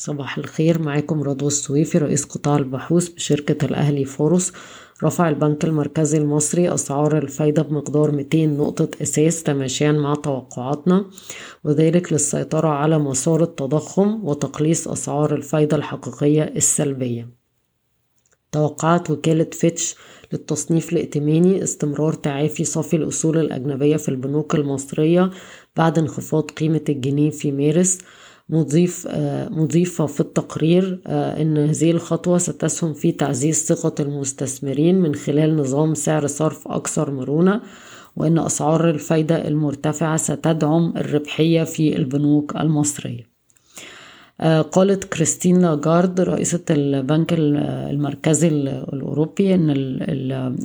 صباح الخير معاكم رضوى السويفي رئيس قطاع البحوث بشركة الأهلي فاروس. رفع البنك المركزي المصري أسعار الفايدة بمقدار 200 نقطة أساس تماشيا مع توقعاتنا وذلك للسيطرة على مسار التضخم وتقليص أسعار الفايدة الحقيقية السلبية. توقعت وكالة فيتش للتصنيف الائتماني استمرار تعافي صافي الأصول الأجنبية في البنوك المصرية بعد انخفاض قيمة الجنيه في مارس. مضيف مضيفة في التقرير أن هذه الخطوة ستسهم في تعزيز ثقة المستثمرين من خلال نظام سعر صرف أكثر مرونة وأن أسعار الفايدة المرتفعة ستدعم الربحية في البنوك المصرية. قالت كريستين لاجارد رئيسة البنك المركزي الأوروبي إن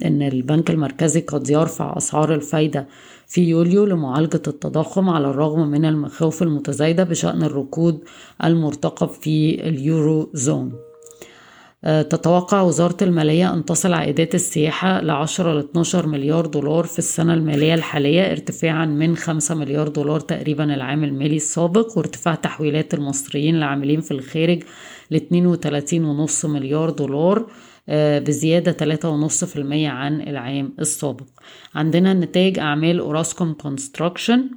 إن البنك المركزي قد يرفع أسعار الفايدة في يوليو لمعالجة التضخم على الرغم من المخاوف المتزايدة بشأن الركود المرتقب في اليورو زون. تتوقع وزارة المالية أن تصل عائدات السياحة لعشرة ل 12 مليار دولار في السنة المالية الحالية ارتفاعا من 5 مليار دولار تقريبا العام المالي السابق وارتفاع تحويلات المصريين العاملين في الخارج ل 32.5 مليار دولار بزيادة 3.5% عن العام السابق. عندنا نتائج أعمال أوراسكوم كونستراكشن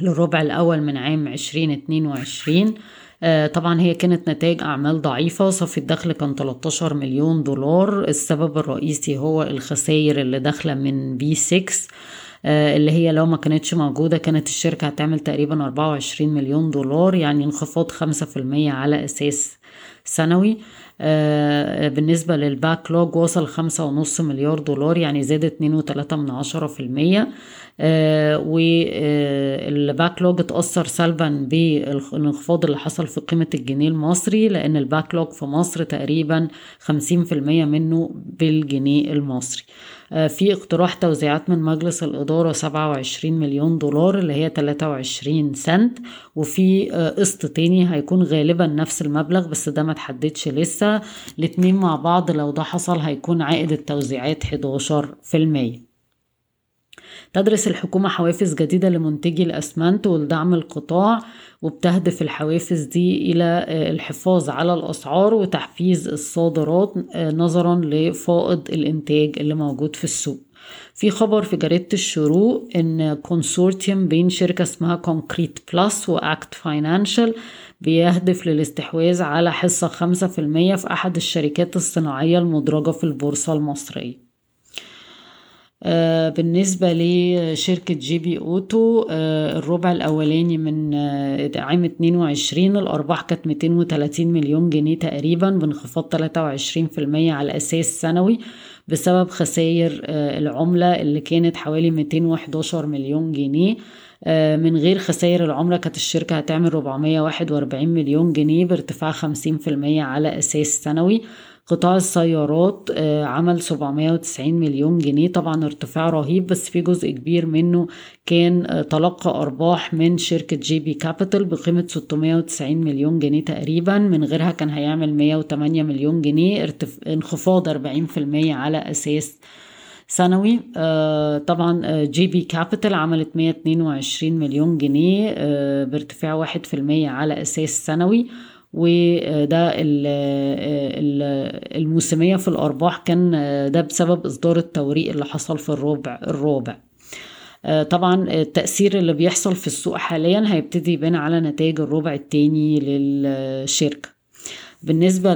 للربع الأول من عام 2022 طبعا هي كانت نتائج أعمال ضعيفة صافي الدخل كان 13 مليون دولار. السبب الرئيسي هو الخسائر اللي داخلة من BESIX اللي هي لو ما كانتش موجودة كانت الشركة هتعمل تقريبا 24 مليون دولار يعني انخفاض 5% على أساس سنوي بالنسبة لل backlog وصل خمسة ونص مليار دولار يعني زاد اتنين وتلاتة من عشرة في المية. وال backlog اتأثر سلبا بالانخفاض اللي حصل في قيمة الجنيه المصري لأن ال backlog في مصر تقريبا خمسين في المية منه بالجنيه المصري. في اقتراح توزيعات من مجلس الإدارة 27 مليون دولار اللي هي 23 سنت وفي قسط تاني هيكون غالبا نفس المبلغ بس ده ما تحددش لسه. الاتنين مع بعض لو ده حصل هيكون عائد التوزيعات 11% تدرس الحكومة حوافز جديدة لمنتجي الأسمنت ولدعم القطاع وبتهدف الحوافز دي إلى الحفاظ على الأسعار وتحفيز الصادرات نظرا لفائض الإنتاج اللي موجود في السوق. في خبر في جريدة الشروق إن consortium بين شركة اسمها Concrete Plus و Act Financial بيهدف للاستحواذ على حصة خمسة في المية في أحد الشركات الصناعية المدرجة في البورصة المصرية. بالنسبة لشركة GB Auto الربع الأولاني من عام 22 الأرباح كانت 230 مليون جنيه تقريبا بانخفاض 23% على أساس سنوي بسبب خسائر العملة اللي كانت حوالي 211 مليون جنيه. من غير خسائر العملة كانت الشركة هتعمل 441 مليون جنيه بارتفاع 50% على أساس سنوي. قطاع السيارات عمل 790 مليون جنيه. طبعا ارتفاع رهيب بس في جزء كبير منه كان تلقى أرباح من شركة GB Capital بقيمة 690 مليون جنيه تقريبا. من غيرها كان هيعمل 108 مليون جنيه انخفاض 40% على أساس سنوي. طبعا GB Capital عملت 122 مليون جنيه بارتفاع واحد في المية على أساس سنوي. وده الموسمية في الأرباح كان ده بسبب إصدار التوريق اللي حصل في الربع الرابع. طبعا التأثير اللي بيحصل في السوق حاليا هيبتدي يبان على نتائج الربع التاني للشركة. بالنسبة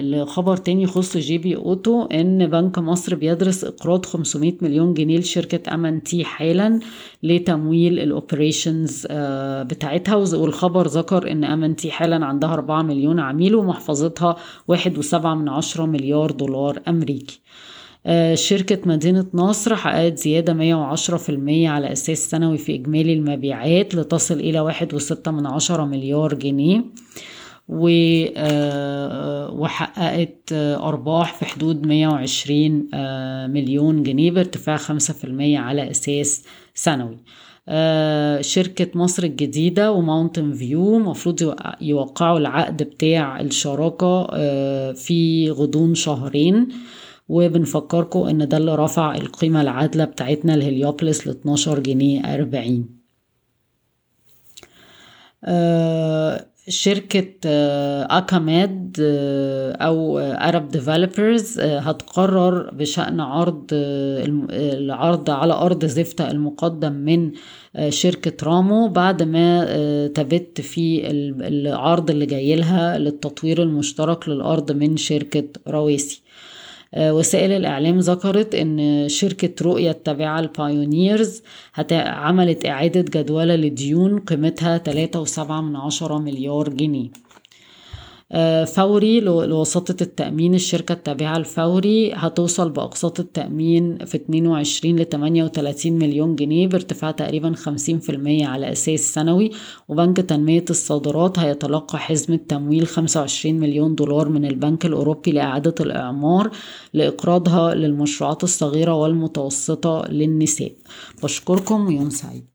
لخبر تاني يخص GB Auto إن بنك مصر بيدرس إقراض 500 مليون جنيه لشركة MNT حالا لتمويل ال operations بتاعتها. والخبر ذكر إن MNT حالا عندها 4 مليون عميل ومحفظتها واحد وسبعة من عشرة مليار دولار أمريكي. شركة مدينة نصر حققت زيادة 110% على أساس سنوي في إجمالي المبيعات لتصل إلى واحد وستة من عشرة مليار جنيه. وحققت أرباح في حدود 120 مليون جنيه بارتفاع 5% على أساس سنوي. شركة مصر الجديدة وماونتن فيو مفروض يوقعوا العقد بتاع الشراكة في غضون شهرين. وبنفكركم إن ده اللي رفع القيمة العادلة بتاعتنا لهليوبلس ل 12 جنيه 40 آه شركة ACAMD أو Arab Developers هتقرر بشأن عرض العرض على أرض زفتة المقدم من شركة رامو بعد ما تبت في العرض اللي جاي لها للتطوير المشترك للأرض من شركة رويسي وسائل الإعلام ذكرت إن شركة رؤية التابعة ل Pioneers عملت إعادة جدولة لديون قيمتها 3.7 مليار جنيه. فوري لوساطة التأمين الشركة التابعة الفوري هتوصل بأقساط التأمين في 22 ل 38 مليون جنيه بارتفاع تقريبا 50% على أساس سنوي وبنك تنمية الصادرات هيتلقى حزمة تمويل 25 مليون دولار من البنك الأوروبي لإعادة الإعمار لإقراضها للمشروعات الصغيرة والمتوسطة للنساء. بشكركم ويوم سعيد.